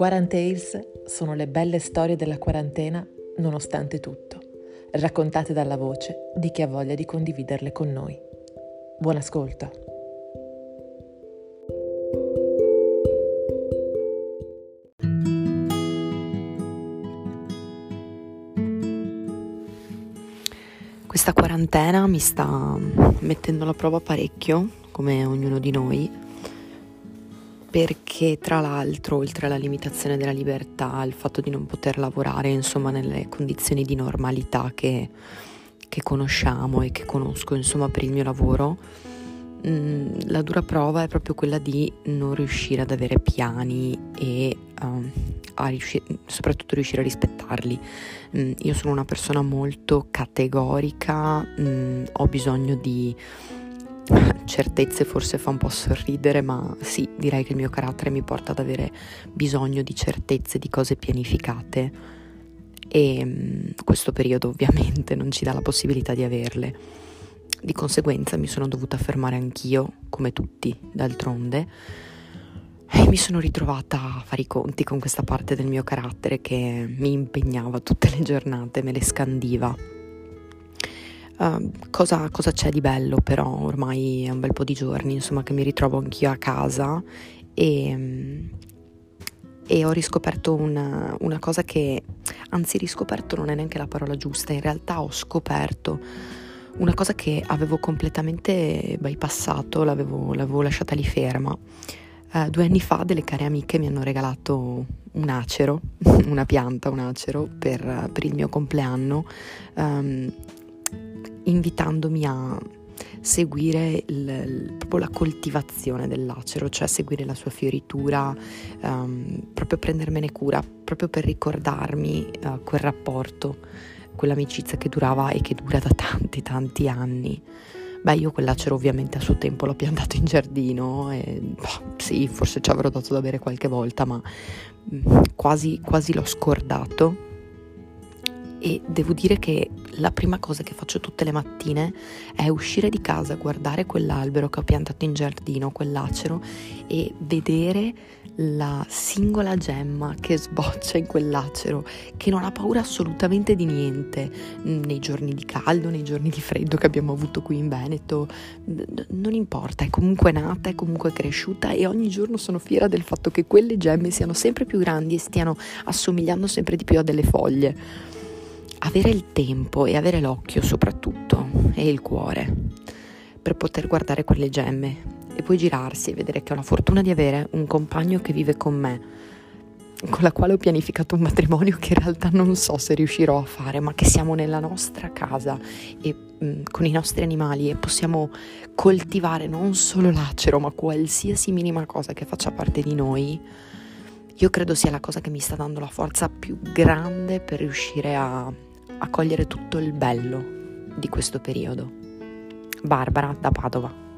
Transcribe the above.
Quarantales sono le belle storie della quarantena nonostante tutto, raccontate dalla voce di chi ha voglia di condividerle con noi. Buon ascolto! Questa quarantena mi sta mettendo alla prova parecchio, come ognuno di noi, perché tra l'altro, oltre alla limitazione della libertà, il fatto di non poter lavorare, insomma, nelle condizioni di normalità che, che conosciamo e che conosco, insomma, per il mio lavoro, mh, mm, la dura prova è proprio quella di non riuscire ad avere piani e uh, a riuscire, soprattutto riuscire a rispettarli. Mm, io sono una persona molto categorica, mm, ho bisogno di certezze forse fa un po' sorridere, ma sì, direi che il mio carattere mi porta ad avere bisogno di certezze, di cose pianificate. E mm, questo periodo ovviamente non ci dà la possibilità di averle. Di conseguenza mi sono dovuta fermare anch'io, come tutti, d'altronde, e mi sono ritrovata a fare i conti con questa parte del mio carattere che mi impegnava tutte le giornate, me le scandiva Uh, cosa, cosa, c'è di bello però ormai è un bel po' di giorni insomma che mi ritrovo anch'io a casa e, e ho riscoperto una, una, cosa che anzi riscoperto non è neanche la parola giusta in realtà ho scoperto una cosa che avevo completamente bypassato l'avevo, l'avevo lasciata lì ferma. Uh, due anni fa delle care amiche mi hanno regalato un acero, una pianta, un acero per, per il mio compleanno. Um, invitandomi a seguire il, proprio la coltivazione dell'acero, cioè seguire la sua fioritura, um, proprio prendermene cura, proprio per ricordarmi uh, quel rapporto, quell'amicizia che durava e che dura da tanti tanti anni. Beh, io quell'acero ovviamente a suo tempo l'ho piantato in giardino e boh, sì, forse ci avrò dato da bere qualche volta, ma mm, quasi, quasi l'ho scordato e devo dire che la prima cosa che faccio tutte le mattine è uscire di casa, guardare quell'albero che ho piantato in giardino, quell'acero e vedere la singola gemma che sboccia in quell'acero, che non ha paura assolutamente di niente. Nei giorni di caldo, nei giorni di freddo che abbiamo avuto qui in Veneto, non importa, è comunque nata, è comunque cresciuta e ogni giorno sono fiera del fatto che quelle gemme siano sempre più grandi e stiano assomigliando sempre di più a delle foglie avere il tempo e avere l'occhio soprattutto e il cuore per poter guardare quelle gemme. E poi girarsi e vedere che ho la fortuna di avere un compagno che vive con me, con la quale ho pianificato un matrimonio che in realtà non so se riuscirò a fare, ma che siamo nella nostra casa e mh, mm, con i nostri animali e possiamo coltivare non solo l'acero, ma qualsiasi minima cosa che faccia parte di noi. Io credo sia la cosa che mi sta dando la forza più grande per riuscire a a cogliere tutto il bello di questo periodo. Barbara da Padova.